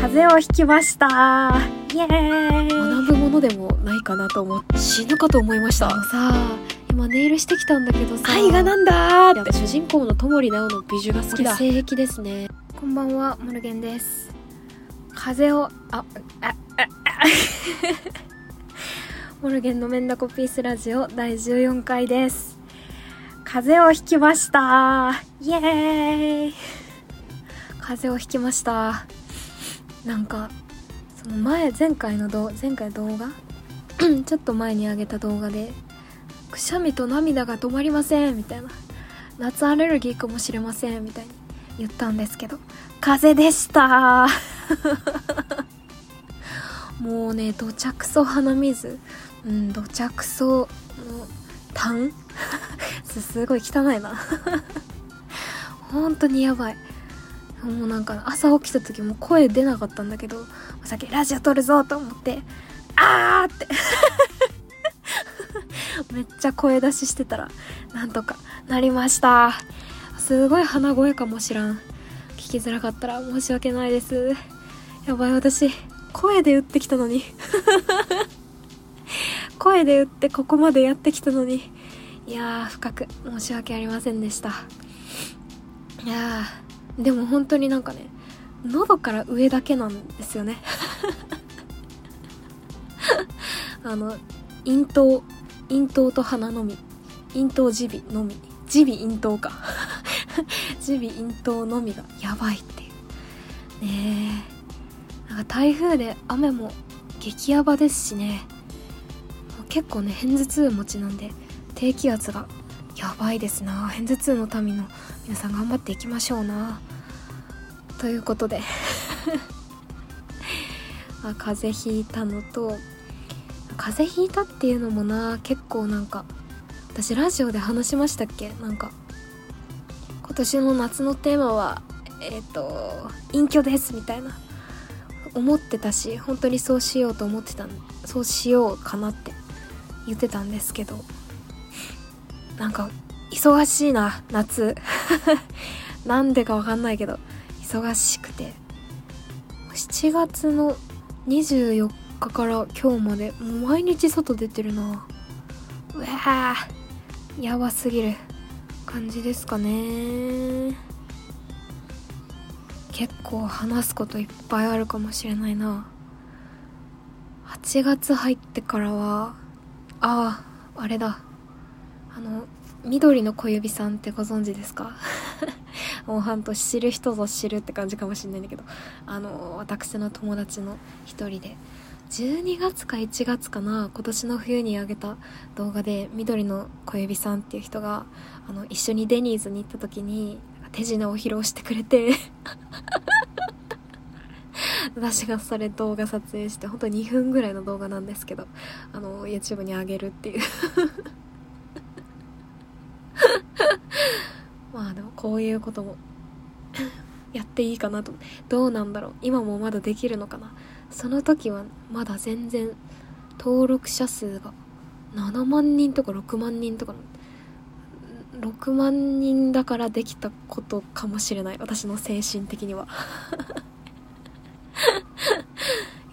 風邪をひきました。イエーイ。学ぶものでもないかなと思って死ぬかと思いました。あのさ今ネイルしてきたんだけどさ。愛がなんだーって。主人公の戸森直の美女が好きだ。性癖ですね。こんばんはモルゲンです。風邪をああああ。モルゲンのメンダコピースラジオ第14回です。風邪をひきました。イエーイ。風邪をひきましたなんかその前前回の動前回動画？ちょっと前に上げた動画でくしゃみと涙が止まりませんみたいな。夏アレルギーかもしれませんみたいに言ったんですけど風邪でした。もうねどちゃくそ鼻水。うんどちゃくその痰？すごい汚いな。本当にやばい。もうなんか朝起きた時も声出なかったんだけどさっきラジオ撮るぞと思ってあーって。めっちゃ声出ししてたらなんとかなりました。すごい鼻声かもしらん。聞きづらかったら申し訳ないです。やばい私声で打ってきたのに。声で打ってここまでやってきたのに。いやー深く申し訳ありませんでした。いやー。でも本当になんかね喉から上だけなんですよね。あの咽頭咽頭と鼻のみ。咽頭耳鼻のみ。耳鼻咽頭か。耳鼻咽頭のみがやばいっていう。ねえ。なんか台風で雨も激ヤバですしね。結構ね片頭痛持ちなんで低気圧がやばいですな。片頭痛の民の皆さん頑張っていきましょうな。ということで。あ風邪ひいたのと風邪ひいたっていうのもな結構なんか私ラジオで話しましたっけ？なんか今年の夏のテーマはえっ、と隠居ですみたいな思ってたし本当にそうしようと思ってたそうしようかなって言ってたんですけど。なんか忙しいな夏。なんでかわかんないけど。忙しくて。7月の24日から今日までもう毎日外出てるな。うわーやばすぎる。感じですかね。結構話すこといっぱいあるかもしれないな。8月入ってからはあああれだ。あの緑の小指さんってご存知ですか？もう半年知る人ぞ知るって感じかもしれないんだけどあの私の友達の一人で12月か1月かな今年の冬に上げた動画で緑の小指さんっていう人があの一緒にデニーズに行った時に手品を披露してくれて 私がそれ動画撮影して本当に2分ぐらいの動画なんですけどあの YouTube に上げるっていうまあでもこういうことも やっていいかなと。どうなんだろう。今もまだできるのかな。その時はまだ全然登録者数が7万人とか6万人とか6万人だからできたことかもしれない。私の精神的には。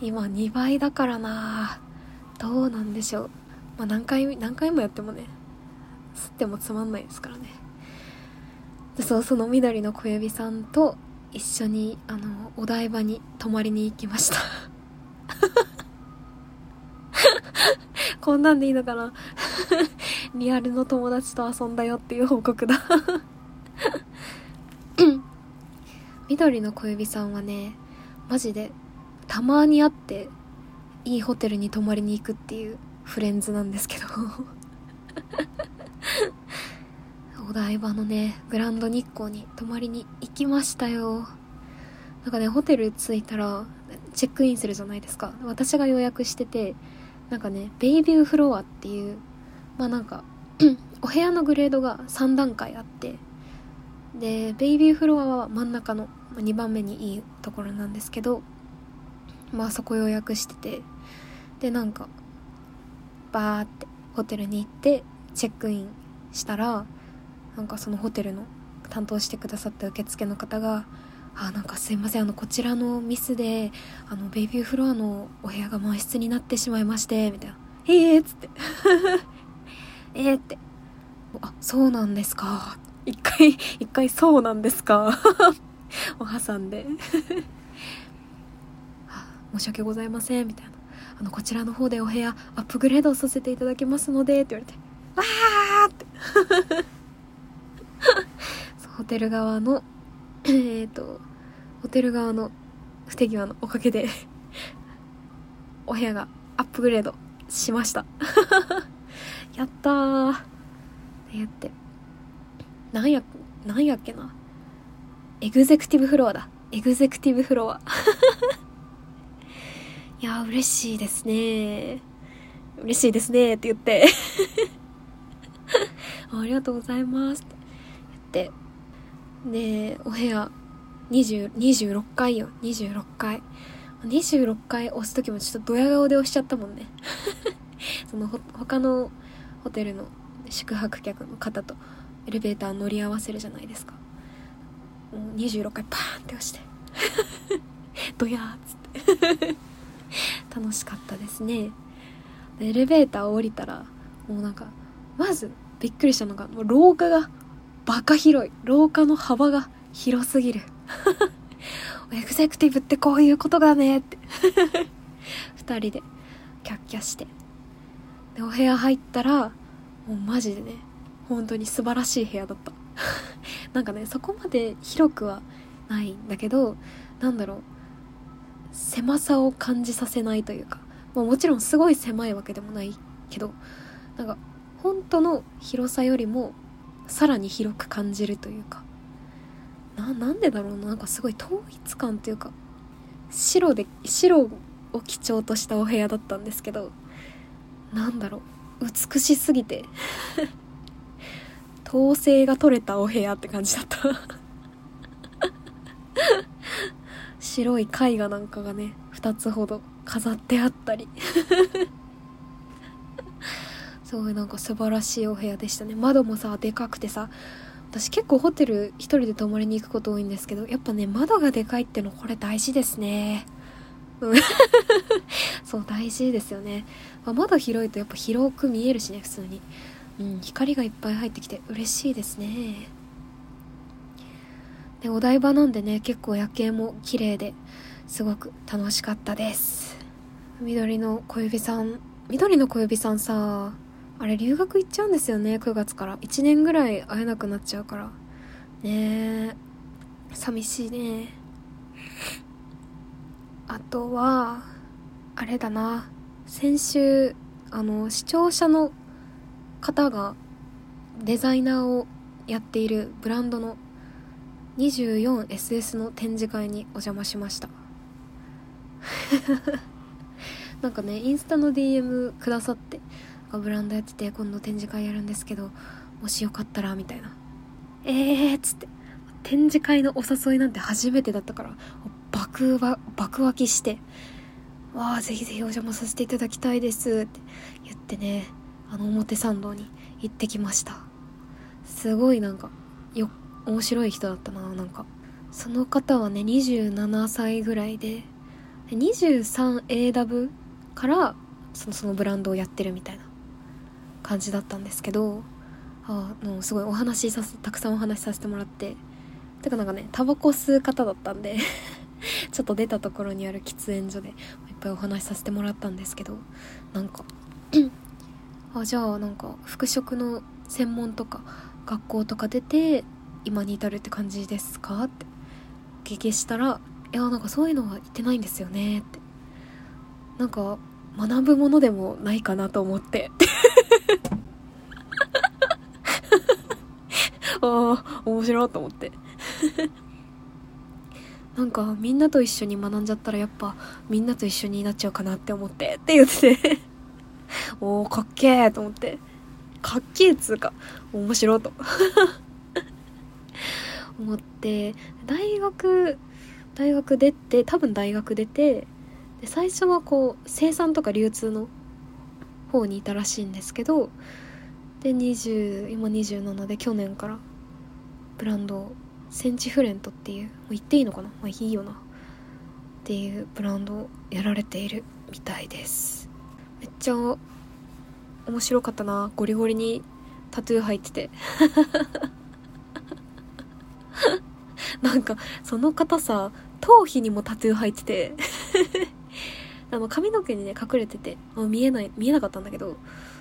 今2倍だからな。どうなんでしょう。まあ何回何回もやってもね吸ってもつまんないですからね。そうその緑の小指さんと一緒にあのお台場に泊まりに行きました。こんなんでいいのかな？リアルの友達と遊んだよっていう報告だ。緑の小指さんはねマジでたまに会っていいホテルに泊まりに行くっていうフレンズなんですけど。お台場のねグランド日光に泊まりに行きましたよ。なんかねホテル着いたらチェックインするじゃないですか。私が予約しててなんかねベイビューフロアっていうまあなんか お部屋のグレードが3段階あってでベイビーフロアは真ん中の2番目にいいところなんですけどまあそこ予約しててでなんかバーってホテルに行ってチェックインしたらなんかそのホテルの担当してくださった受付の方があなんかすいませんあのこちらのミスであのベイビーフロアのお部屋が満室になってしまいましてみたいな「ええー」っつって「ええ」って「あそうなんですか」一回一回「そうなんですか」を挟んで。申し訳ございませんみたいな。あのこちらの方でお部屋アップグレードさせていただきますのでって言われて。わーって。ホテル側のえっとホテル側の不手際のおかげでお部屋がアップグレードしました。やったー。って言って。なんやなんやっけな。エグゼクティブフロアだ。エグゼクティブフロア。いやー嬉しいですね。嬉しいですねって言って。ありがとうございます。って。でお部屋20 26回よ。26回26回押す時もちょっとドヤ顔で押しちゃったもんね。そのほ他のホテルの宿泊客の方とエレベーター乗り合わせるじゃないですか。もう26回パーンって押して。ドヤーっつって。楽しかったですね。エレベーター降りたらもうなんかまずびっくりしたのが廊下がバカ広い。廊下の幅が広すぎる。エグゼクティブってこういうことだねって。二人でキャッキャして。でお部屋入ったらもうマジでね本当に素晴らしい部屋だった。なんかねそこまで広くはないんだけどなんだろう。狭さを感じさせないというか、まあ、もちろんすごい狭いわけでもないけどなんか本当の広さよりもさらに広く感じるというかななんでだろうななんかすごい統一感というか白で白を基調としたお部屋だったんですけどなんだろう美しすぎて 統制が取れたお部屋って感じだった。白い絵画なんかがね2つほど飾ってあったり。すごいなんか素晴らしいお部屋でしたね。窓もさでかくてさ私結構ホテル一人で泊まりに行くこと多いんですけどやっぱね窓がでかいってのこれ大事ですね。うん。そう大事ですよね、まあ、窓広いとやっぱ広く見えるしね普通に。うん光がいっぱい入ってきて嬉しいですね。でお台場なんでね結構夜景も綺麗ですごく楽しかったです。緑の小指さん緑の小指さんさあれ留学行っちゃうんですよね9月から。1年ぐらい会えなくなっちゃうから。ねえ。寂しいね。あとはあれだな。先週あの視聴者の方がデザイナーをやっているブランドの 24SS の展示会にお邪魔しました。なんかねインスタの DM くださってブランドやってて今度展示会やるんですけどもしよかったらみたいな。えーっつって。展示会のお誘いなんて初めてだったから爆爆湧きして「わあぜひぜひお邪魔させていただきたいです」って。言ってねあの表参道に行ってきました。すごいなんかよ面白い人だったななんか。その方はね27歳ぐらいで 23AW からそのそのブランドをやってるみたいな。感じだったんですけどあのすごいお話しさせたくさんお話しさせてもらっててかなんかねタバコ吸う方だったんで ちょっと出たところにある喫煙所でいっぱいお話しさせてもらったんですけどなんか あじゃあなんか服飾の専門とか学校とか出て今に至るって感じですか？ってお聞きしたら「いやなんかそういうのは言ってないんですよね」って。なんか学ぶものでもないかなと思って。ああ面白いと思って。なんかみんなと一緒に学んじゃったらやっぱみんなと一緒になっちゃうかなって思ってって言ってて。おおかっけーと思って。かっけーっつうか面白いと。思って。大学大学出て多分大学出てで最初はこう生産とか流通の方にいたらしいんですけどで20今27で去年からブランドセンチフレントっていうもう言っていいのかな？まあいいよな。っていうブランドをやられているみたいです。めっちゃ面白かったな。ゴリゴリにタトゥー入ってて。なんかその方さ頭皮にもタトゥー入ってて。あの髪の毛にね隠れてて。もう見えない見えなかったんだけど。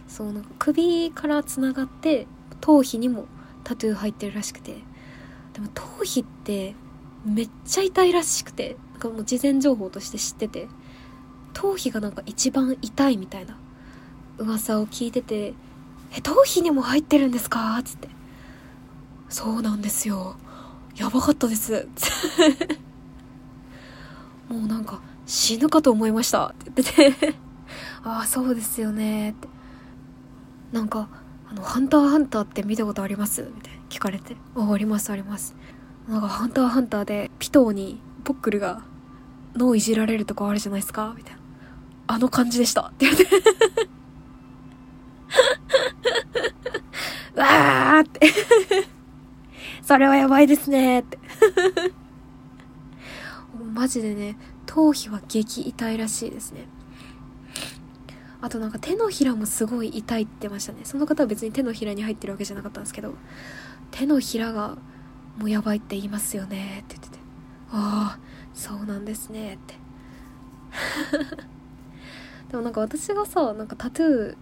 そうなんか首からつながって頭皮にもタトゥー入ってるらしくて。でも頭皮ってめっちゃ痛いらしくて。なんかもう事前情報として知ってて。頭皮がなんか一番痛いみたいな噂を聞いてて「え頭皮にも入ってるんですか?」っつって「そうなんですよ。やばかったです」もうなんか死ぬかと思いました。って言ってて。ああそうですよね。って。なんかあの、ハンターハンターって見たことあります？みたいな聞かれて。あ、ありますあります。なんか、ハンターハンターで、ピトーに、ポックルが、脳いじられるとこあるじゃないですか？みたいな。あの感じでした。って言って。わーってそれはやばいですねって。マジでね、頭皮は激痛いらしいですね。あとなんか手のひらもすごい痛いって言ってましたね。その方は別に手のひらに入ってるわけじゃなかったんですけど手のひらがもうやばいって言いますよねって言っててああそうなんですねって。でもなんか私がさなんかタトゥー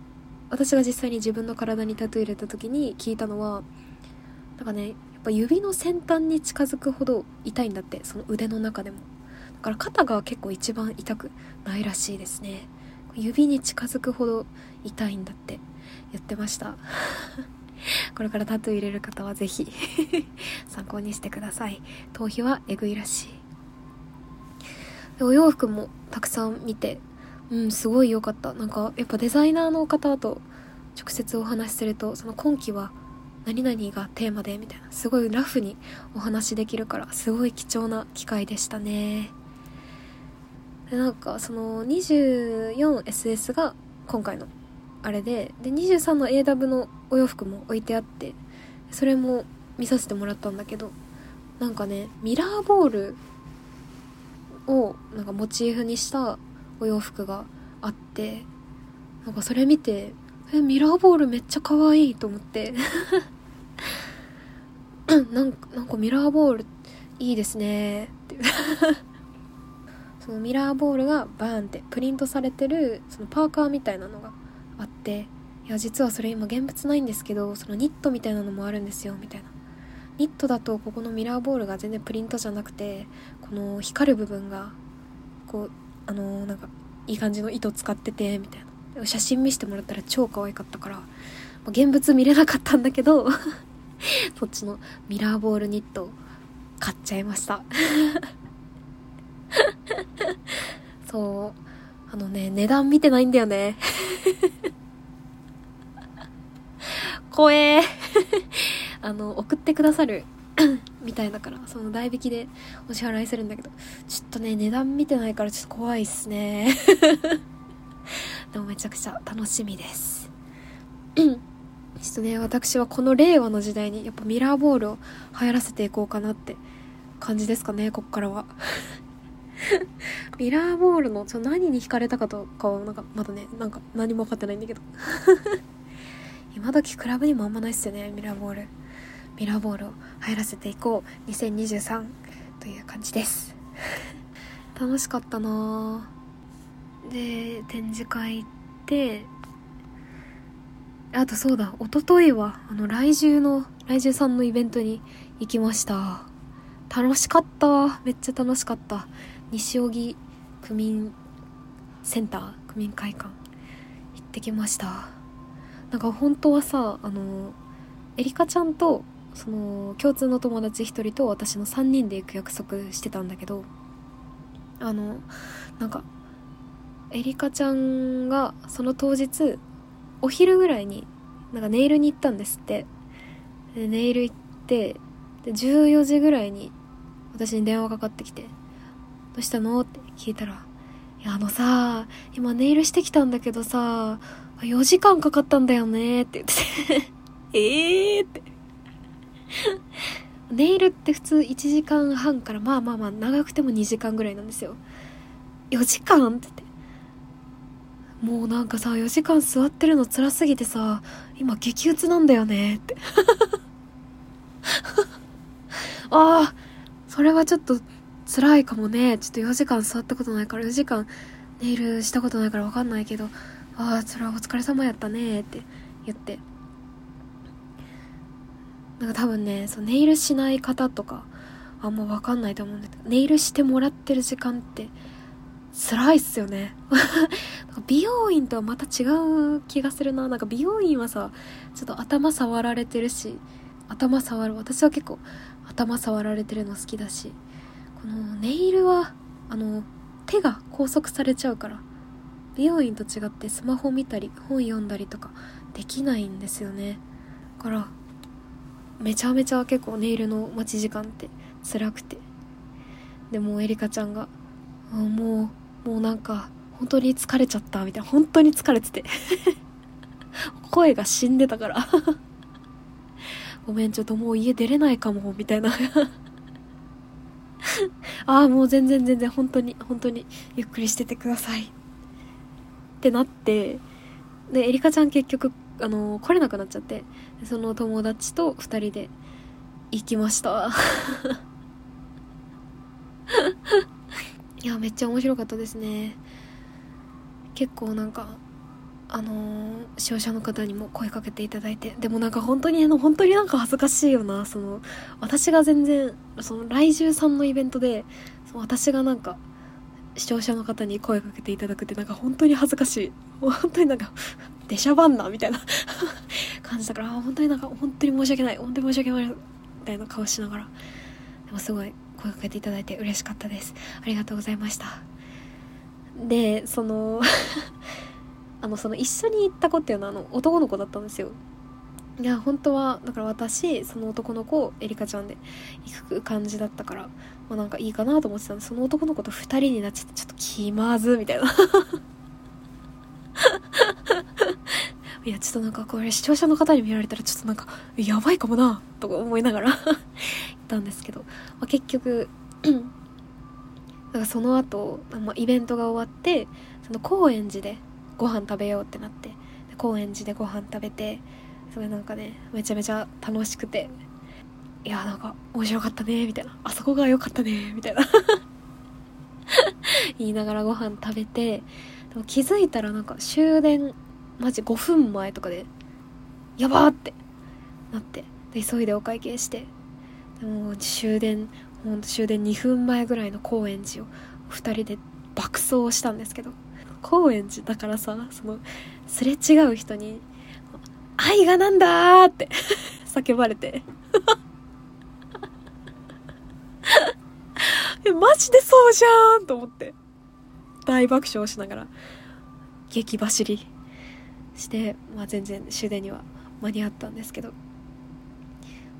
私が実際に自分の体にタトゥー入れた時に聞いたのはなんかねやっぱ指の先端に近づくほど痛いんだってその腕の中でも。だから肩が結構一番痛くないらしいですね。指に近づくほど痛いんだって言ってました。これからタトゥー入れる方はぜひ 参考にしてください。頭皮はえぐいらしい。お洋服もたくさん見てうんすごい良かった。なんかやっぱデザイナーの方と直接お話しするとその今季は何々がテーマでみたいなすごいラフにお話できるからすごい貴重な機会でしたね。でなんかその 24SS が今回のあれでで23の AW のお洋服も置いてあってそれも見させてもらったんだけどなんかねミラーボールをなんかモチーフにしたお洋服があってなんかそれ見てえミラーボールめっちゃ可愛いと思って。なんかなんかミラーボールいいですねって。そのミラーボールがバーンってプリントされてるそのパーカーみたいなのがあっていや実はそれ今現物ないんですけどそのニットみたいなのもあるんですよみたいな。ニットだとここのミラーボールが全然プリントじゃなくてこの光る部分がこうあのー、なんかいい感じの糸使っててみたいな。写真見せてもらったら超可愛かったから、現物見れなかったんだけど そっちのミラーボールニット買っちゃいました。そう。あのね値段見てないんだよね。怖え。あの送ってくださる みたいだからその代引きでお支払いするんだけどちょっとね値段見てないからちょっと怖いっすね。でもめちゃくちゃ楽しみです。ちょっとね私はこの令和の時代にやっぱミラーボールを流行らせていこうかなって感じですかねこっからは。ミラーボールのその何に惹かれたかとかはなんかまだねなんか何も分かってないんだけど。今時クラブにもあんまないっすよねミラーボール。ミラーボールを入らせていこう。2023という感じです。楽しかったなで展示会行ってあとそうだ一昨日はあの来週の来週さんのイベントに行きました。楽しかった。めっちゃ楽しかった。西荻区民センター区民会館行ってきました。なんか本当はさあのエリカちゃんとその共通の友達1人と私の3人で行く約束してたんだけどあのなんかエリカちゃんがその当日お昼ぐらいになんかネイルに行ったんですって。でネイル行ってで14時ぐらいに私に電話かかってきてどうしたの？って聞いたら、いや、あのさ、今ネイルしてきたんだけどさ、4時間かかったんだよねって言って。て ええって。ネイルって普通1時間半からまあまあまあ長くても2時間ぐらいなんですよ。4時間って言って。もうなんかさ4時間座ってるの辛すぎてさ今激鬱なんだよねって。ああそれはちょっと辛いかもね。ちょっと4時間座ったことないから4時間ネイルしたことないから分かんないけどああそれはお疲れ様やったねって言って。なんか多分ねそうネイルしない方とかあんま分かんないと思うんだけどネイルしてもらってる時間って辛いっすよね。美容院とはまた違う気がするな。なんか美容院はさちょっと頭触られてるし頭触る。私は結構頭触られてるの好きだし。このネイルはあの手が拘束されちゃうから美容院と違ってスマホ見たり本読んだりとかできないんですよね。だからめちゃめちゃ結構ネイルの待ち時間って辛くて。でもエリカちゃんが「もうもうなんか本当に疲れちゃった」みたいな。本当に疲れてて。声が死んでたから。ごめんちょっともう家出れないかもみたいな。ああもう全然全然本当に本当にゆっくりしててください。ってなってでエリカちゃん結局あの来れなくなっちゃってその友達と2人で行きました。いやめっちゃ面白かったですね。結構なんかあのー、視聴者の方にも声かけていただいてでもなんか本当にあの本当になんか恥ずかしいよなその私が全然その来週さんのイベントでその私がなんか視聴者の方に声かけていただくってなんか本当に恥ずかしい。本当になんか出しゃばんなみたいな 感じだから本当になんか本当に申し訳ない本当に申し訳ないみたいな顔しながらでもすごい声かけていただいて嬉しかったです。ありがとうございました。でそのあのその一緒に行った子っていうのはあの男の子だったんですよ。いや本当はだから私その男の子エリカちゃんで行く感じだったから、まあ、なんかいいかなと思ってたんでその男の子と2人になっちゃってちょっと気まずみたいな。いやちょっとなんかこれ視聴者の方に見られたらちょっとなんかやばいかもなとか思いながら行ったんですけど、まあ、結局 なんかその後、まあイベントが終わってその高円寺でご飯食べようってなって高円寺でご飯食べてそれなんかねめちゃめちゃ楽しくていやなんか面白かったねみたいな。あそこが良かったねみたいな。言いながらご飯食べてでも気づいたらなんか終電マジ5分前とかでやばーってなってで急いでお会計してでも終電ほんと終電2分前ぐらいの高円寺を2人で爆走したんですけど高円寺だからさそのすれ違う人に「愛がなんだ!」って 叫ばれて。えマジでそうじゃんと思って。大爆笑しながら激走りして、まあ、全然終電には間に合ったんですけど。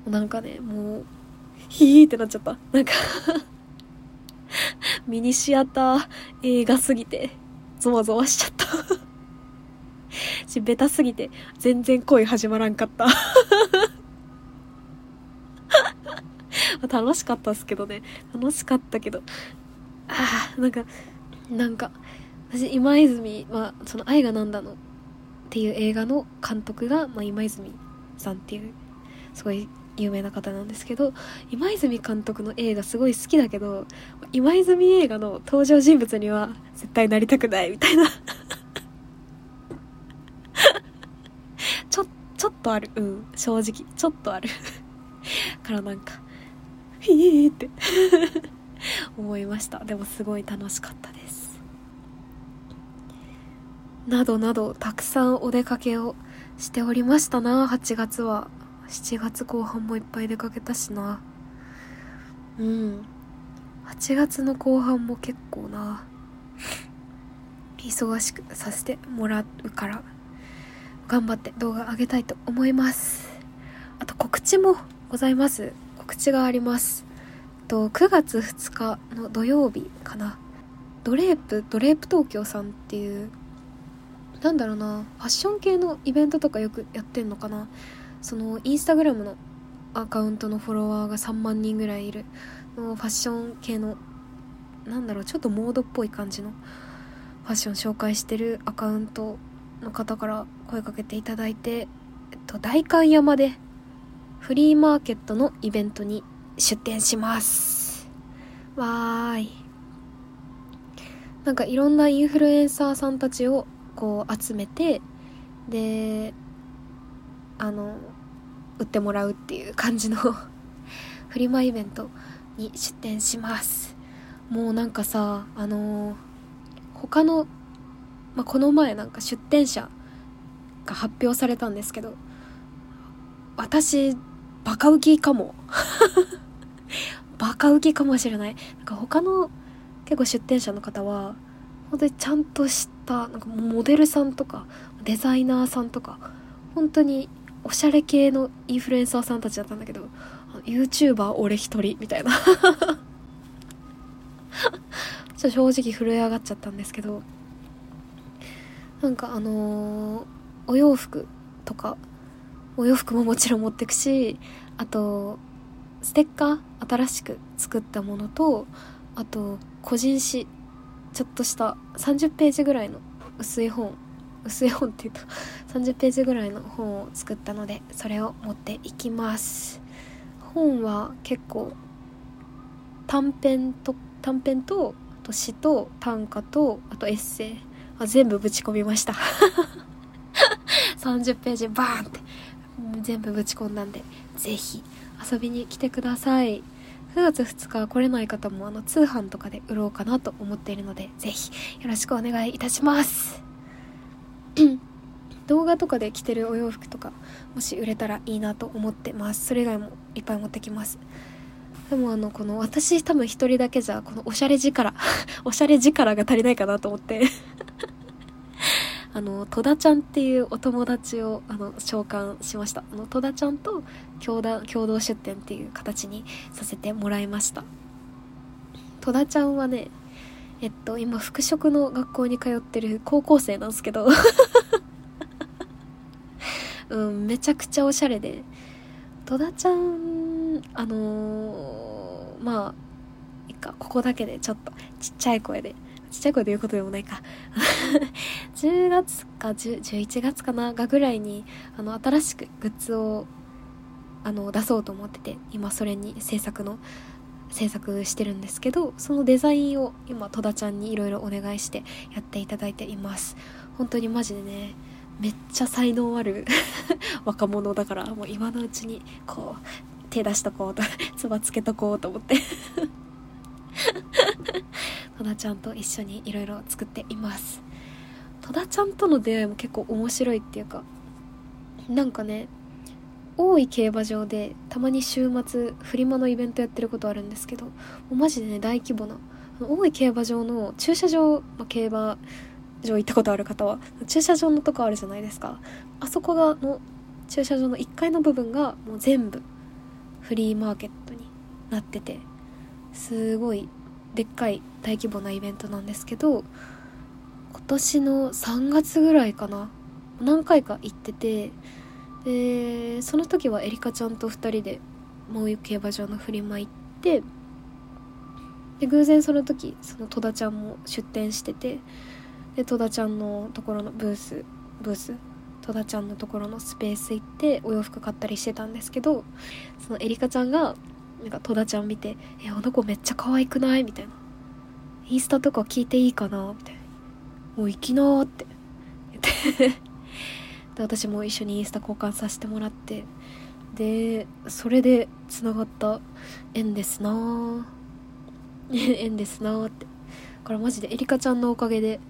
なんかねもうヒーってなっちゃった。なんか ミニシアター映画すぎて。ゾワゾワしちゃった し、ベタすぎて、全然恋始まらんかった 楽しかったっすけどね。楽しかったけど。ああ、なんか、なんか、私、今泉は、その、愛がなんだのっていう映画の監督が、まあ、今泉さんっていう、すごい有名な方なんですけど今泉監督の映画すごい好きだけど今泉映画の登場人物には絶対なりたくないみたいな。ちょちょっとある。うん。正直。ちょっとある。からなんかヒーって。思いました。でもすごい楽しかったです。などなどたくさんお出かけをしておりましたな8月は。7月後半もいっぱい出かけたしな。うん。8月の後半も結構な。忙しくさせてもらうから頑張って動画上げたいと思います。あと告知もございます。告知があります。と9月2日の土曜日かな。ドレープドレープ東京さんっていうなんだろうなファッション系のイベントとかよくやってんのかなそのインスタグラムのアカウントのフォロワーが3万人ぐらいいる。のファッション系のなんだろうちょっとモードっぽい感じのファッション紹介してるアカウントの方から声かけていただいて、えっと、代官山でフリーマーケットのイベントに出店します。わーい。なんかいろんなインフルエンサーさんたちをこう集めてであの売ってもらうっていう感じの フリマイベントに出店します。もうなんかさあの他の、まあ、この前なんか出店者が発表されたんですけど私バカウキかも。バカウキかもしれない。なんか他の結構出店者の方は本当にちゃんとしたなんかモデルさんとかデザイナーさんとか本当におしゃれ系のインフルエンサーさんたちだったんだけど YouTuber 俺一人みたいな。ちょ正直震え上がっちゃったんですけどなんかあのー、お洋服とかお洋服ももちろん持ってくしあとステッカー新しく作ったものとあと個人誌ちょっとした30ページぐらいの薄い本薄い本って言うと 30ページぐらいの本を作ったのでそれを持っていきます。本は結構短編と短編とあと詩と短歌とあとエッセイ。あ全部ぶち込みました。30ページバーンって全部ぶち込んだんでぜひ遊びに来てください。9月2日来れない方もあの通販とかで売ろうかなと思っているのでぜひよろしくお願いいたします。動画とかで着てるお洋服とかもし売れたらいいなと思ってます。それ以外もいっぱい持ってきます。でもあのこの私多分一人だけじゃこのおしゃれ力 おしゃれ力が足りないかなと思って。あの戸田ちゃんっていうお友達をあの召喚しました。あの戸田ちゃんと共共同出店っていう形にさせてもらいました。戸田ちゃんはねえっと今服飾の学校に通ってる高校生なんですけど。うんめちゃくちゃおしゃれで。戸田ちゃんあのー、まあいいかここだけでちょっとちっちゃい声で。ちっちゃい声で言うことでもないか。10月か11月かながぐらいにあの新しくグッズをあの出そうと思ってて今それに制作の。制作してるんですけどそのデザインを今戸田ちゃんにいろいろお願いしてやっていただいています。本当にマジでねめっちゃ才能ある 若者だからもう今のうちにこう手出しとこうと つばつけとこうと思って。戸田ちゃんと一緒にいろいろ作っています。戸田ちゃんとの出会いも結構面白いっていうかなんかね大井競馬場でたまに週末フリマのイベントやってることあるんですけどもうマジでね大規模な大井競馬場の駐車場、まあ、競馬場行ったことある方は駐車場のとこあるじゃないですか。あそこがの駐車場の1階の部分がもう全部フリーマーケットになっててすごいでっかい大規模なイベントなんですけど今年の3月ぐらいかな何回か行っててでその時はエリカちゃんと2人でもう競馬場のフリマ行ってで偶然その時その戸田ちゃんも出店しててで戸田ちゃんのところのブースブース？戸田ちゃんのところのスペース行ってお洋服買ったりしてたんですけどそのエリカちゃんがなんか戸田ちゃん見て「えあの子めっちゃ可愛くない?」みたいな「インスタとか聞いていいかな?」みたいな「もう行きな」って言ってで私も一緒にインスタ交換させてもらってでそれでつながった縁ですな 縁ですなって。だからマジでエリカちゃんのおかげで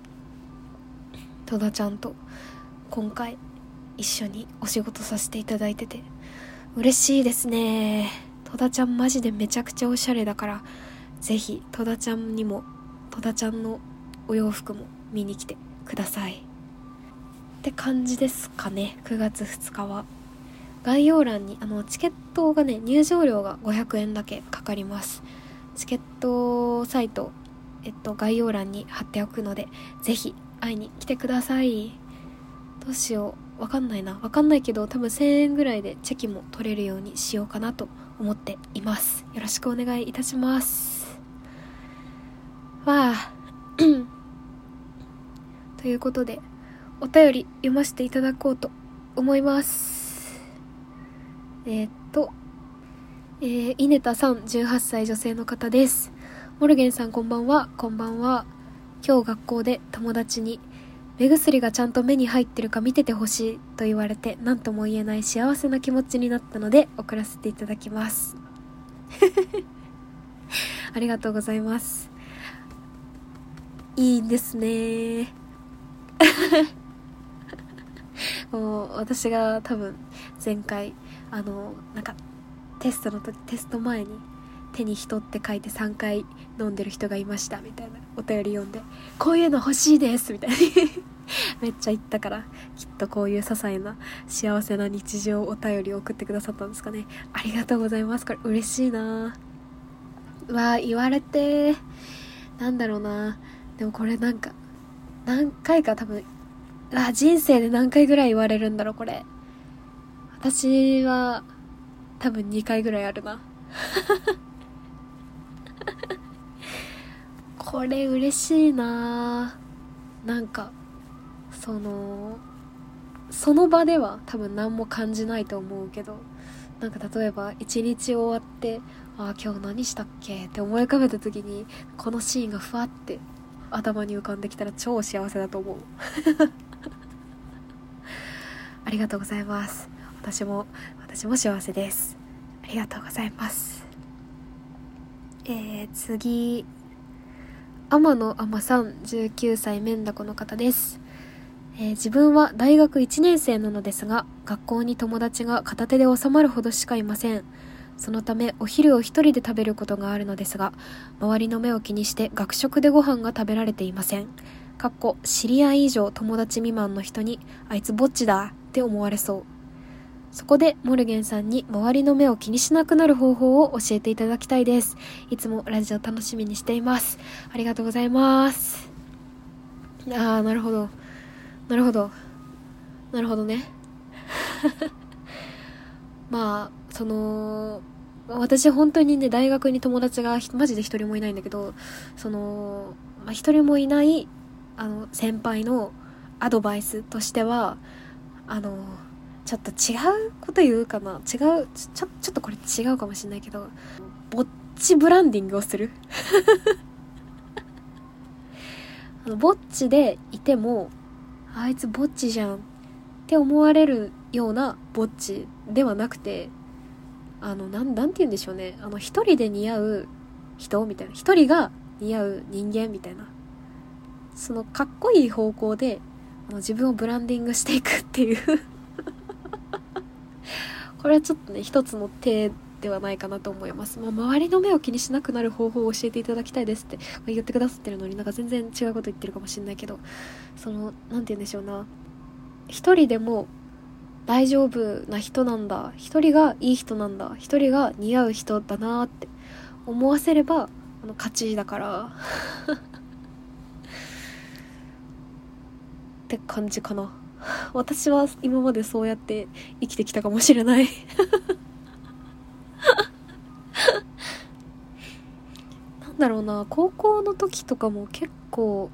戸田ちゃんと今回一緒にお仕事させていただいてて嬉しいですね。戸田ちゃんマジでめちゃくちゃおしゃれだからぜひ戸田ちゃんにも戸田ちゃんのお洋服も見に来てください。って感じですかね。9月2日は。概要欄にあのチケットがね入場料が500円だけかかります。チケットサイトえっと概要欄に貼っておくのでぜひ会いに来てください。どうしよう。わかんないな。わかんないけど多分1000円ぐらいでチェキも取れるようにしようかなと思っています。よろしくお願いいたします。わあ。ということでお便り読ませていただこうと思います。えー、っとえー、イネタさん18歳女性の方です。モルゲンさんこんばんは。こんばんは。今日学校で友達に目薬がちゃんと目に入ってるか見ててほしいと言われて何とも言えない幸せな気持ちになったので送らせていただきます。ありがとうございます。いいですね。もう私が多分前回あのなんかテストの時テスト前に手に人って書いて3回飲んでる人がいましたみたいなお便り読んでこういうの欲しいですみたいに めっちゃ言ったからきっとこういう些細な幸せな日常お便りを送ってくださったんですかね。ありがとうございます。これ嬉しいな。うわ言われて。なんだろうな。でもこれなんか何回か多分あ人生で何回ぐらい言われるんだろうこれ。私は多分2回ぐらいあるな。これ嬉しいな。なんかそのその場では多分何も感じないと思うけどなんか例えば一日終わってああ今日何したっけ？って思い浮かべた時にこのシーンがふわって頭に浮かんできたら超幸せだと思う。ありがとうございます。私も私も幸せです。ありがとうございます。えー、次。天野天さん19歳メンダコの方です。えー、自分は大学1年生なのですが学校に友達が片手で収まるほどしかいません。そのためお昼を一人で食べることがあるのですが周りの目を気にして学食でご飯が食べられていません。かっこ知り合い以上友達未満の人にあいつぼっちだ。って思われそう。そこでモルゲンさんに周りの目を気にしなくなる方法を教えていただきたいです。いつもラジオ楽しみにしています。ありがとうございます。ああなるほど。なるほど。なるほどね。まあその私本当にね大学に友達がマジで一人もいないんだけどその、まあ、人もいないあの先輩のアドバイスとしてはあのちょっと違うこと言うかな？違うちょちょっとこれ違うかもしれないけどぼっちブランディングをする？あのぼっちでいてもあいつぼっちじゃんって思われるようなぼっちではなくてあのなんなんて言うんでしょうね。あの一人で似合う人みたいな。一人が似合う人間みたいな。そのかっこいい方向であの自分をブランディングしていくっていう。これはちょっとね一つの手ではないかなと思います、まあ、周りの目を気にしなくなる方法を教えていただきたいですって言ってくださってるのになんか全然違うこと言ってるかもしれないけどその何て言うんでしょうな。一人でも大丈夫な人なんだ。一人がいい人なんだ。一人が似合う人だなって思わせればあの勝ちだから。って感じかな。私は今までそうやって生きてきたかもしれない。なんだろうな。高校の時とかも結構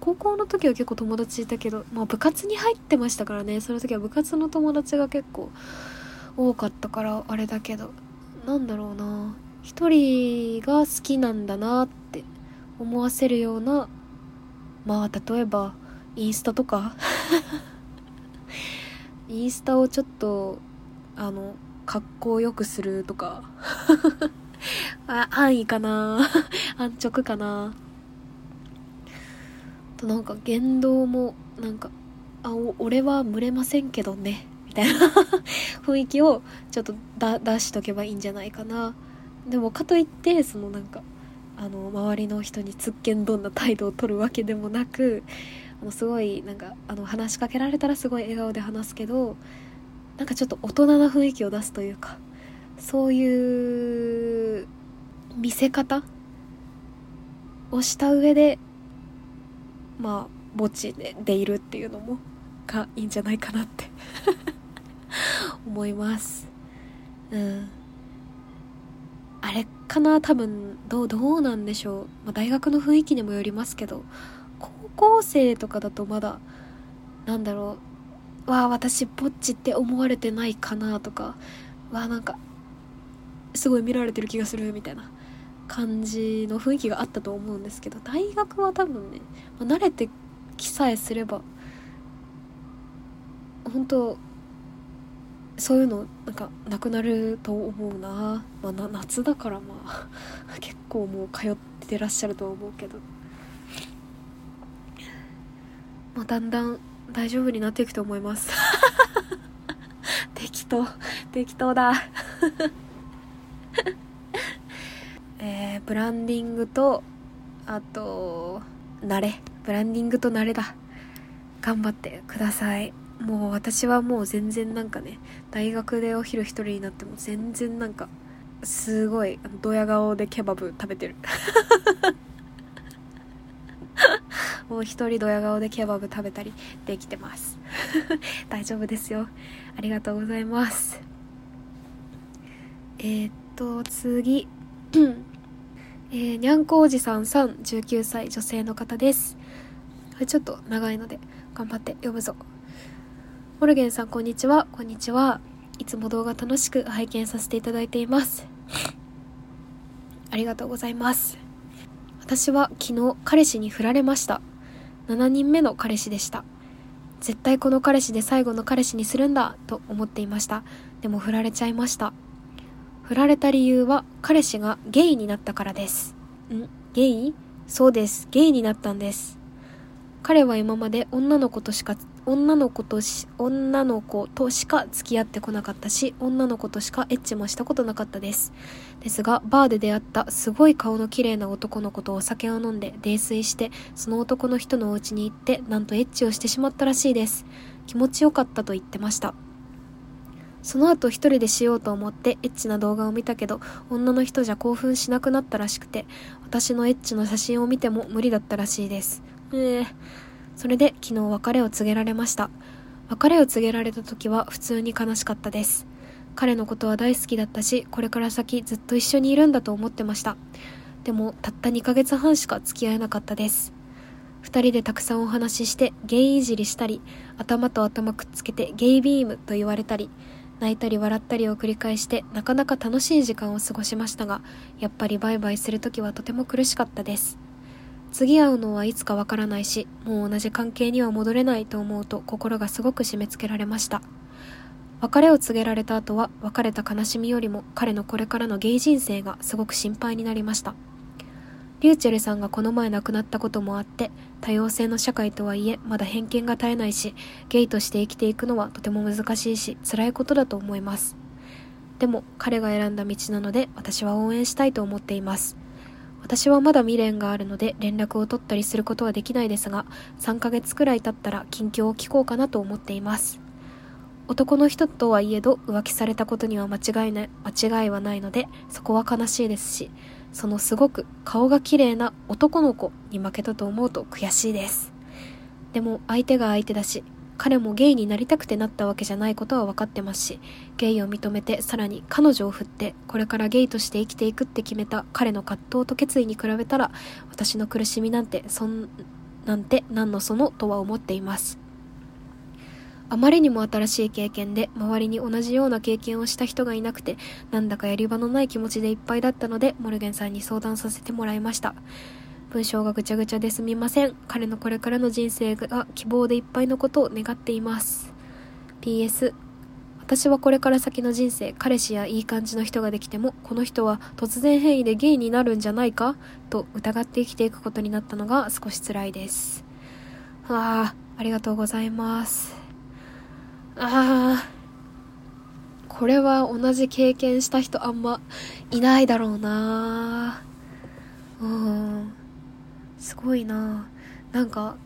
高校の時は結構友達いたけど、まあ、部活に入ってましたからね。その時は部活の友達が結構多かったからあれだけど。なんだろうな。一人が好きなんだなって思わせるようなまあ例えばインスタとか。インスタをちょっとあの格好よくするとか。あ安易かな。安直かな。となんか言動もなんか「あ俺は群れませんけどね」みたいな。雰囲気をちょっと出しとけばいいんじゃないかな。でもかといってそのなんかあの周りの人につっけんどんな態度を取るわけでもなくあのすごいなんかあの話しかけられたらすごい笑顔で話すけどなんかちょっと大人な雰囲気を出すというかそういう見せ方をした上でまあ墓地ででいるっていうのもがいいんじゃないかなって 思います。うん。あれかな多分どうどうなんでしょう、まあ、大学の雰囲気にもよりますけど高校生とかだとまだなんだろう。わあ私ぼっちって思われてないかなとか。わあなんかすごい見られてる気がするみたいな感じの雰囲気があったと思うんですけど。大学は多分ね、まあ、慣れてきさえすれば本当そういうのなんかなくなると思うな,、まあ、な夏だからまあ 結構もう通ってらっしゃると思うけど、まあ、だんだん大丈夫になっていくと思います。適当。適当だ。えー、ブランディングとあと慣れ。ブランディングと慣れだ。頑張ってください。もう私はもう全然なんかね大学でお昼一人になっても全然なんかすごいドヤ顔でケバブ食べてる もう一人ドヤ顔でケバブ食べたりできてます。大丈夫ですよ。ありがとうございます。えー、っと次。えー、にゃんこおじさんさん19歳女性の方です。ちょっと長いので頑張って読むぞ。モルゲンさんこんにちは。こんにちは。いつも動画楽しく拝見させていただいています。ありがとうございます。私は昨日彼氏に振られました。7人目の彼氏でした。絶対この彼氏で最後の彼氏にするんだと思っていました。でも振られちゃいました。振られた理由は彼氏がゲイになったからです。ん？ゲイ？そうです。ゲイになったんです。彼は今まで女の子としか女の子とし女の子としか付き合ってこなかったし女の子としかエッチもしたことなかったです。ですがバーで出会ったすごい顔の綺麗な男の子とお酒を飲んで泥酔してその男の人のお家に行ってなんとエッチをしてしまったらしいです。気持ちよかったと言ってました。その後一人でしようと思ってエッチな動画を見たけど女の人じゃ興奮しなくなったらしくて私のエッチの写真を見ても無理だったらしいです。えー、それで昨日別れを告げられました。別れを告げられた時は普通に悲しかったです。彼のことは大好きだったしこれから先ずっと一緒にいるんだと思ってました。でもたった2ヶ月半しか付き合えなかったです。2人でたくさんお話ししてゲイいじりしたり頭と頭くっつけてゲイビームと言われたり泣いたり笑ったりを繰り返してなかなか楽しい時間を過ごしましたがやっぱりバイバイする時はとても苦しかったです。次会うのはいつかわからないしもう同じ関係には戻れないと思うと心がすごく締め付けられました。別れを告げられた後は別れた悲しみよりも彼のこれからのゲイ人生がすごく心配になりました。リューチェルさんがこの前亡くなったこともあって多様性の社会とはいえまだ偏見が絶えないしゲイとして生きていくのはとても難しいし辛いことだと思います。でも彼が選んだ道なので私は応援したいと思っています。私はまだ未練があるので連絡を取ったりすることはできないですが3ヶ月くらい経ったら近況を聞こうかなと思っています。男の人とはいえど浮気されたことには間違いない間違いはないのでそこは悲しいですしそのすごく顔が綺麗な男の子に負けたと思うと悔しいです。でも相手が相手だし彼もゲイになりたくてなったわけじゃないことは分かってますしゲイを認めてさらに彼女を振ってこれからゲイとして生きていくって決めた彼の葛藤と決意に比べたら私の苦しみなんてそんなんて何のそのとは思っています。あまりにも新しい経験で周りに同じような経験をした人がいなくてなんだかやり場のない気持ちでいっぱいだったのでモルゲンさんに相談させてもらいました。文章がぐちゃぐちゃですみません。彼のこれからの人生が希望でいっぱいのことを願っています。PS 私はこれから先の人生彼氏やいい感じの人ができてもこの人は突然変異でゲイになるんじゃないか？と疑って生きていくことになったのが少し辛いです。ああありがとうございます。ああこれは同じ経験した人あんまいないだろうなうん。すごいな。なんか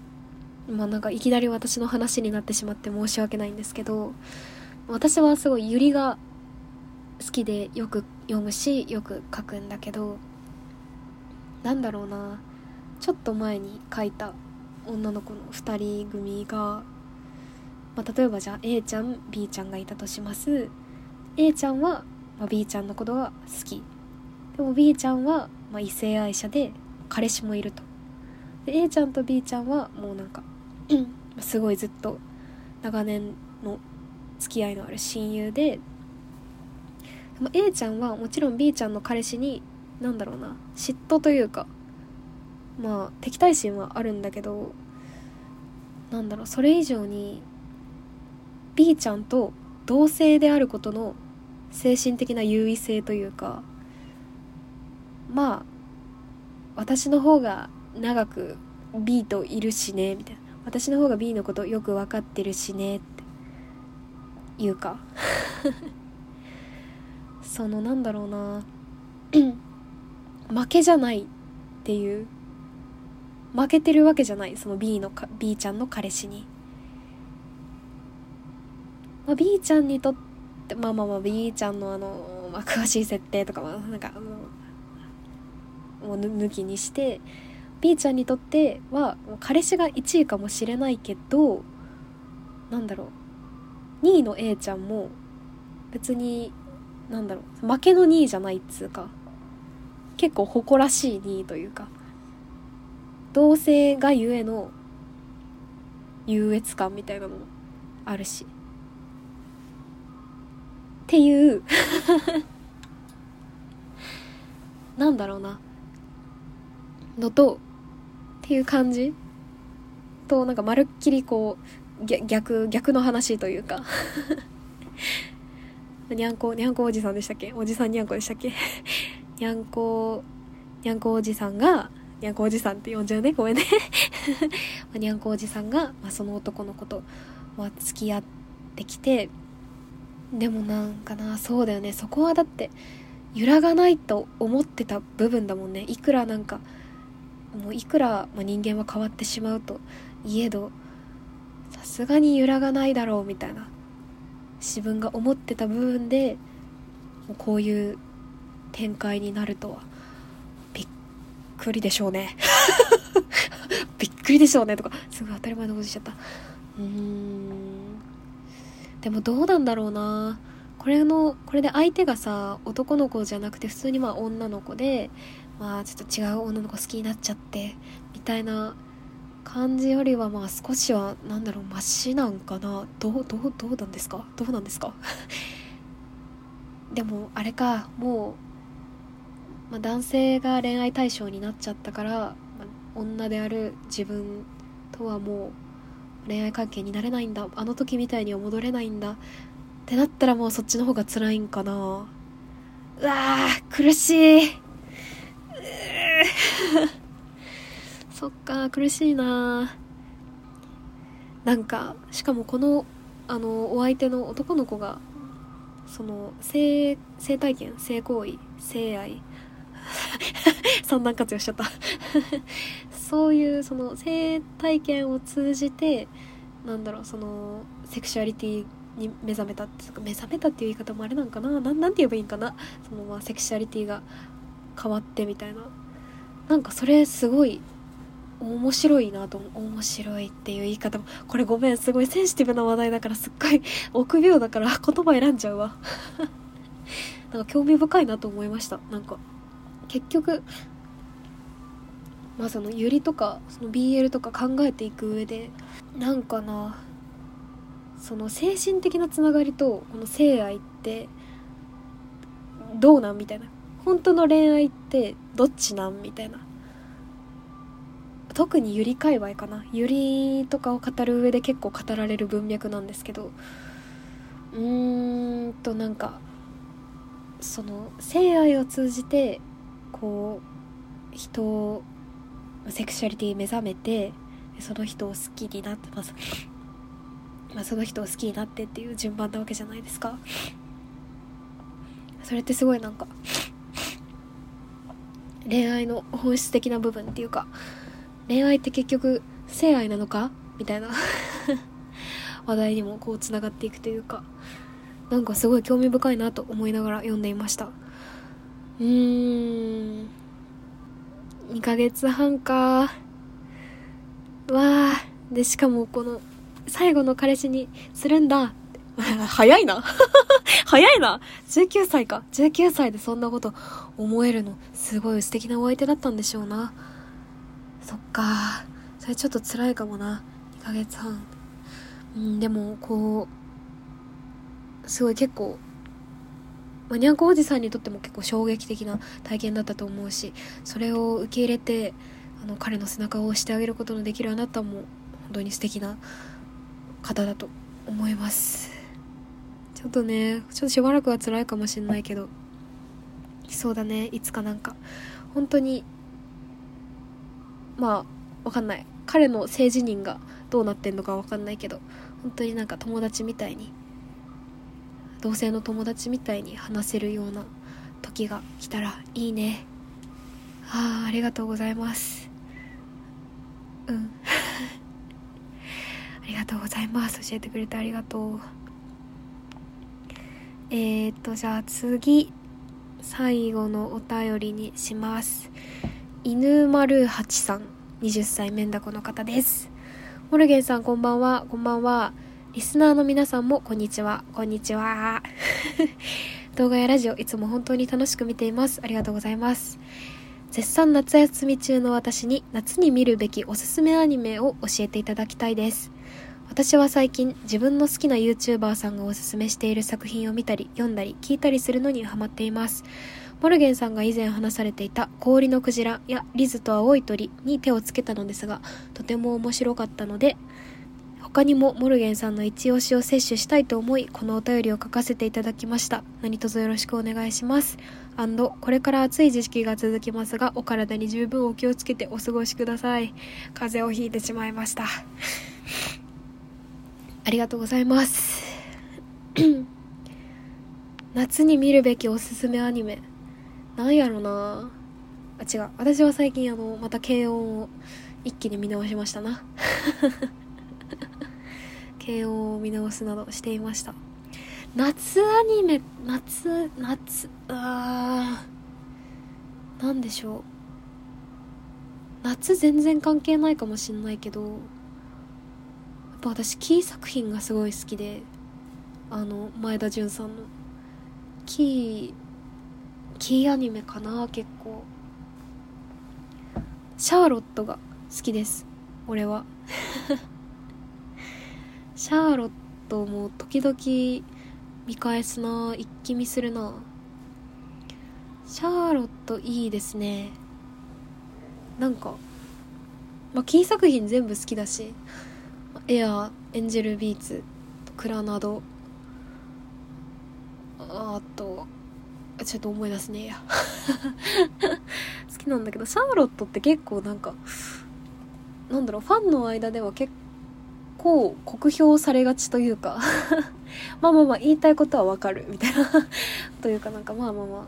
まあなんかいきなり私の話になってしまって申し訳ないんですけど私はすごいゆりが好きでよく読むしよく書くんだけどなんだろうな。ちょっと前に書いた女の子の2人組がまあ、例えばじゃあ A ちゃん B ちゃんがいたとします。A ちゃんは、まあ、B ちゃんのことが好き。でも B ちゃんは、まあ、異性愛者で彼氏もいると。で A ちゃんと B ちゃんはもうなんか すごいずっと長年の付き合いのある親友でで A ちゃんはもちろん B ちゃんの彼氏に何だろうな嫉妬というかまあ敵対心はあるんだけどなんだろうそれ以上に B ちゃんと同性であることの精神的な優位性というかまあ私の方が長く B といるしねみたいな。私の方が B のことよく分かってるしねっていうか。そのなんだろうな。負けじゃないっていう。負けてるわけじゃない。その B のか B ちゃんの彼氏に、まあ、B ちゃんにとってまあまあまあ B ちゃんのあの、まあ、詳しい設定とかはなんかあのもう抜きにして B ちゃんにとっては彼氏が1位かもしれないけどなんだろう。2位の A ちゃんも別になんだろう。負けの2位じゃないっつうか。結構誇らしい2位というか。同性がゆえの優越感みたいなのもあるし。っていう。なんだろうな。のとっていう感じ？となんかまるっきりこう逆逆の話というか。にゃんこにゃんこおじさんでしたっけ？おじさんにゃんこでしたっけ？にゃんこにゃんこおじさんがにゃんこおじさんって呼んじゃうね。ごめんね。にゃんこおじさんが、まあ、その男の子と、まあ、付き合ってきてでもなんかなそうだよね。そこはだって揺らがないと思ってた部分だもんね。いくらなんかもういくら、ま、人間は変わってしまうといえどさすがに揺らがないだろうみたいな自分が思ってた部分でもうこういう展開になるとはびっくりでしょうね。びっくりでしょうねとかすごい当たり前のことしちゃった。うーん。でもどうなんだろうな。これのこれで相手がさ男の子じゃなくて普通にまあ女の子でまあちょっと違う女の子好きになっちゃってみたいな感じよりはまあ少しはなんだろうマシなんかな。どうどうどうなんですか？どうなんですか？でもあれかもう、まあ、男性が恋愛対象になっちゃったから、まあ、女である自分とはもう恋愛関係になれないんだ。あの時みたいには戻れないんだ。ってなったらもうそっちの方が辛いんかな。うわー苦しい。そっか苦しいな。なんかしかもこのあのお相手の男の子がその性性体験性行為性愛 三段活用しちゃった。そういうその性体験を通じてなんだろうそのセクシュアリティに目覚めたっていうか目覚めたっていう言い方もあれなんかな？なんなんて言えばいいんかな？そのまあセクシュアリティが変わってみたいな。なんかそれすごい面白いなと面白いっていう言い方。もこれごめんすごいセンシティブな話題だからすっごい臆病だから 言葉選んじゃうわ。なんか興味深いなと思いました。なんか結局まあそのユリとかその BL とか考えていく上でなんかなその精神的なつながりとこの性愛ってどうなんみたいな。本当の恋愛ってどっちなん？みたいな。特にゆり界隈かな。ゆりとかを語る上で結構語られる文脈なんですけど。うーんとなんかその性愛を通じてこう人をセクシュアリティ目覚めてその人を好きになってます。まあ、その人を好きになってっていう順番なわけじゃないですか。それってすごいなんか恋愛の本質的な部分っていうか恋愛って結局性愛なのか？みたいな。話題にもこうつながっていくというかなんかすごい興味深いなと思いながら読んでいました。うーん。2ヶ月半か。わあ。でしかもこの最後の彼氏にするんだ。早いな。早いな !19 歳か。19歳でそんなこと思えるの、すごい素敵なお相手だったんでしょうな。そっか。それちょっと辛いかもな。2ヶ月半。うん、でも、こう、すごい結構、まにゃんこおじさんにとっても結構衝撃的な体験だったと思うし、それを受け入れて、あの、彼の背中を押してあげることのできるあなたも、本当に素敵な方だと思います。ちょっとね、ちょっとしばらくは辛いかもしんないけど、そうだね、いつかなんか、本当に、まあ、わかんない。彼の性自認がどうなってんのかわかんないけど、本当になんか友達みたいに、同性の友達みたいに話せるような時が来たらいいね。ああ、ありがとうございます。うん。ありがとうございます。教えてくれてありがとう。えー、っと、じゃあ次、最後のお便りにします。犬丸八さん、20歳メンダコの方です。モルゲンさんこんばんは、こんばんは。リスナーの皆さんもこんにちは、こんにちは。動画やラジオいつも本当に楽しく見ています。ありがとうございます。絶賛夏休み中の私に夏に見るべきおすすめアニメを教えていただきたいです。私は最近自分の好きな YouTuber さんがおすすめしている作品を見たり読んだり聞いたりするのにハマっています。モルゲンさんが以前話されていた氷のクジラやリズと青い鳥に手をつけたのですがとても面白かったので他にもモルゲンさんの一押しを摂取したいと思いこのお便りを書かせていただきました。何卒よろしくお願いします。アンドこれから暑い時期が続きますがお体に十分お気をつけてお過ごしください。風邪をひいてしまいました。ありがとうございます。夏に見るべきおすすめアニメ。なんやろな。あ違う。私は最近あのまた軽音を一気に見直しましたな。軽音を見直すなどしていました。夏アニメ夏夏あーなんでしょう。夏全然関係ないかもしんないけどぱ私キー作品がすごい好きであの前田純さんの。キーキーアニメかな結構。シャーロットが好きです俺は。シャーロットも時々見返すな一気見するな。シャーロットいいですね。なんかまあキー作品全部好きだしエアエンジェルビーツクラナド。あとちょっと思い出すねえや 好きなんだけどシャーロットって結構なんかなんだろうファンの間では結構酷評されがちというか まあまあまあ言いたいことはわかるみたいな。というかなんかまあまあま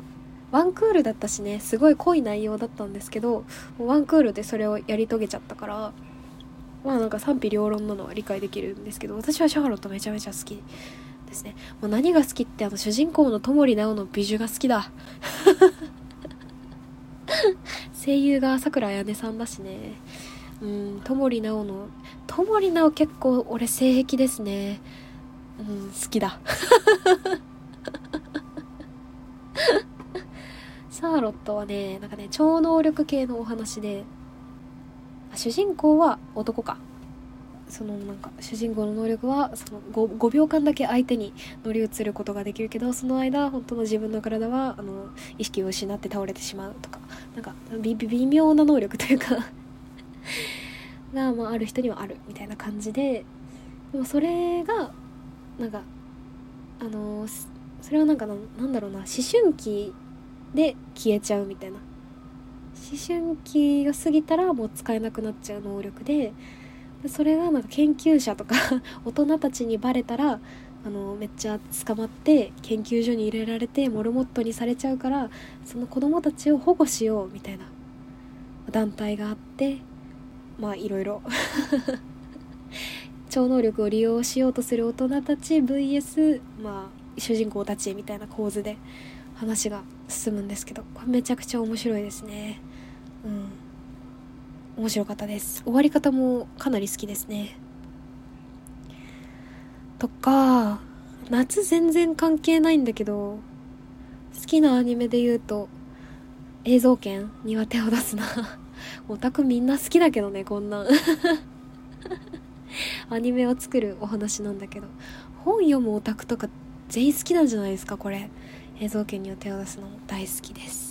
あワンクールだったしねすごい濃い内容だったんですけどワンクールでそれをやり遂げちゃったからまあなんか賛否両論なのは理解できるんですけど私はシャーロットめちゃめちゃ好きですね。もう何が好きってあの主人公の戸森直の美女が好きだ。声優がさくらあやねさんだしね。うん戸森直の戸森直結構俺性癖ですね。うん好きだ。シャーロットはねなんかね超能力系のお話で主人公は男か。そのなんか主人公の能力はその 5, 5, 秒間だけ相手に乗り移ることができるけどその間本当の自分の体はあの意識を失って倒れてしまうとか。なんか微妙な能力というか。が、まあ、ある人にはあるみたいな感じで。でもそれがなんかあのそれはなんかなんだろうな思春期で消えちゃうみたいな。思春期が過ぎたらもう使えなくなっちゃう能力でそれがなんか研究者とか 大人たちにバレたらあのめっちゃ捕まって研究所に入れられてモルモットにされちゃうからその子供たちを保護しようみたいな団体があってまあいろいろ。超能力を利用しようとする大人たち VS まあ主人公たちみたいな構図で話が進むんですけどこれめちゃくちゃ面白いですね。うん。面白かったです。終わり方もかなり好きですね。とか夏全然関係ないんだけど好きなアニメで言うと映像権には手を出すな。オタクみんな好きだけどねこんなん。アニメを作るお話なんだけど。本読むオタクとか全員好きなんじゃないですかこれ。映像権には手を出すのも大好きです。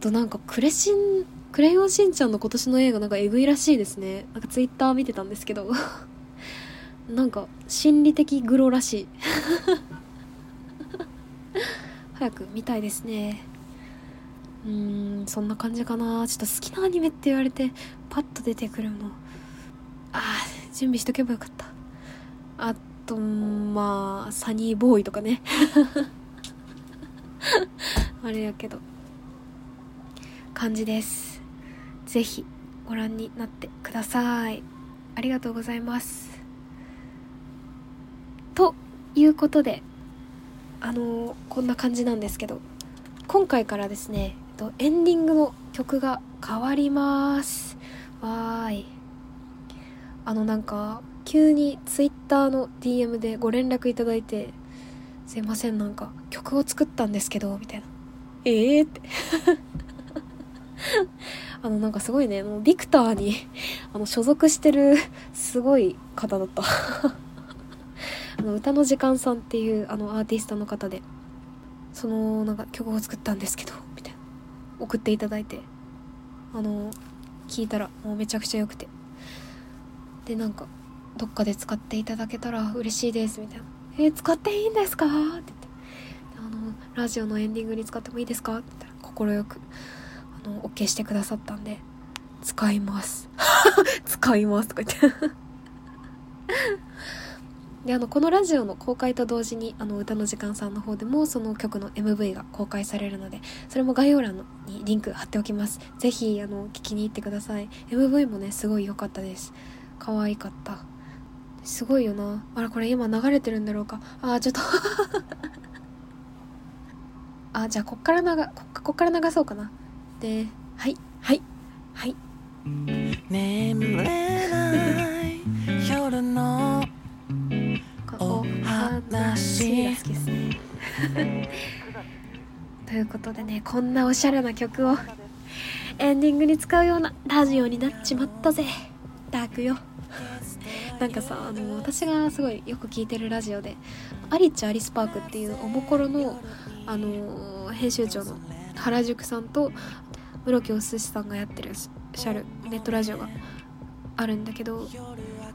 となんかクレシンクレヨンしんちゃんの今年の映画なんかえぐいらしいですね。なんかツイッター見てたんですけど。なんか心理的グロらしい。早く見たいですね。うーんそんな感じかな。ちょっと好きなアニメって言われてパッと出てくるの。あー準備しとけばよかった。あとまあサニーボーイとかね。あれやけど。感じです。ぜひご覧になってください。ありがとうございます。ということであのこんな感じなんですけど今回からですねエンディングの曲が変わります。わーい。あのなんか急に Twitter の DM でご連絡いただいて「すいませんなんか曲を作ったんですけど」みたいな「ええー?」って。あのなんかすごいねもうビクターに あの所属してるすごい方だった。あの歌の時間さんっていうあのアーティストの方でそのなんか曲を作ったんですけどみたいな。送っていただいてあの聞いたらもうめちゃくちゃ良くて。でなんかどっかで使っていただけたら嬉しいですみたいな「えー使っていいんですか?」って言って。あの「ラジオのエンディングに使ってもいいですか?」って言ったら快く。あの OK してくださったんで「使います」「使います」とか言って。であのこのラジオの公開と同時にあの歌の時間さんの方でもその曲の MV が公開されるのでそれも概要欄にリンク貼っておきます。ぜひあの聞きに行ってください。MV もねすごい良かったです。可愛かった。すごいよな。あらこれ今流れてるんだろうか。あーちょっと。あじゃあこっから流ここっから流そうかな。ではい。はい。はい。眠れない夜のお話が好きですね。ということでねこんなおしゃれな曲をエンディングに使うようなラジオになっちまったぜ。ダークよ。なんかさあの私がすごいよく聞いてるラジオで「アリッチ・アリスパーク」っていうおもころのあの編集長の原宿さんと室木お寿司さんがやってるシャルネットラジオがあるんだけど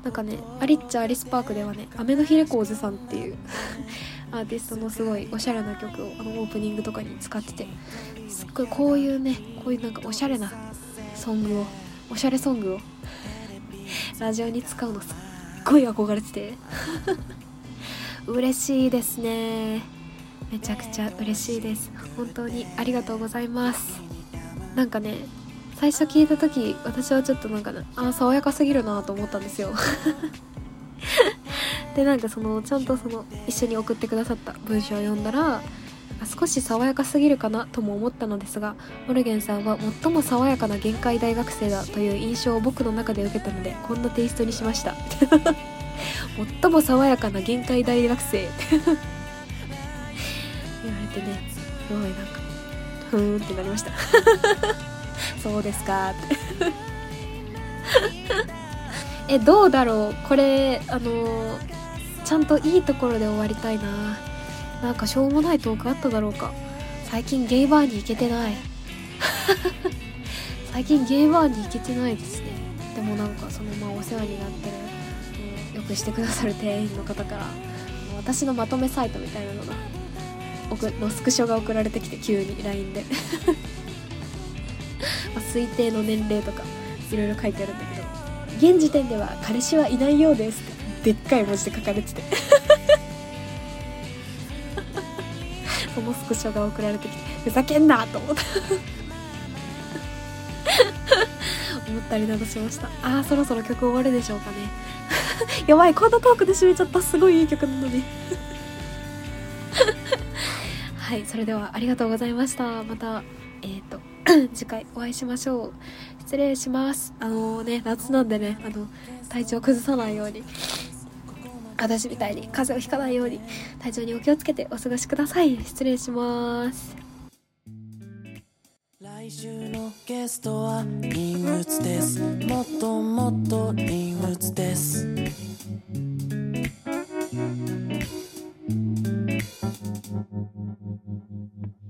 なんかねアリッチャ・アリスパークではね雨の日レコーズさんっていう アーティストのすごいおしゃれな曲をあのオープニングとかに使っててすっごいこういうねこういうなんかおしゃれなソングをおしゃれソングをラジオに使うのすっごい憧れてて嬉しいですね。めちゃくちゃ嬉しいです。本当にありがとうございます。なんかね最初聞いた時私はちょっとなんかねあ爽やかすぎるなと思ったんですよ。でなんかそのちゃんとその一緒に送ってくださった文章を読んだら少し爽やかすぎるかなとも思ったのですがモルゲンさんは最も爽やかな限界大学生だという印象を僕の中で受けたのでこんなテイストにしました。最も爽やかな限界大学生って。言われてねすごいなんかふーんってなりました。そうですか。っ てえどうだろう。これあのちゃんといいところで終わりたいな。なんかしょうもないトークあっただろうか。最近ゲイバーに行けてない。最近ゲイバーに行けてないですね。でもなんかそのまあお世話になってるうんよくしてくださる店員の方から私のまとめサイトみたいなのがのスクショが送られてきて急に LINE で。まあ推定の年齢とかいろいろ書いてあるんだけど。現時点では彼氏はいないようですってでっかい文字で書かれてて。そのスクショが送られてきてふざけんなと思った。思ったりなどしました。あーそろそろ曲終わるでしょうかね。やばいこんなトークで締めちゃった。すごいいい曲なのに。はいそれではありがとうございました。またえっ、ー、と次回お会いしましょう。失礼します。あのー、ね夏なんでねあの体調崩さないように私みたいに風邪をひかないように体調にお気をつけてお過ごしください。失礼します。来週のゲストはリンです。もっともっとリングツです。Thank you.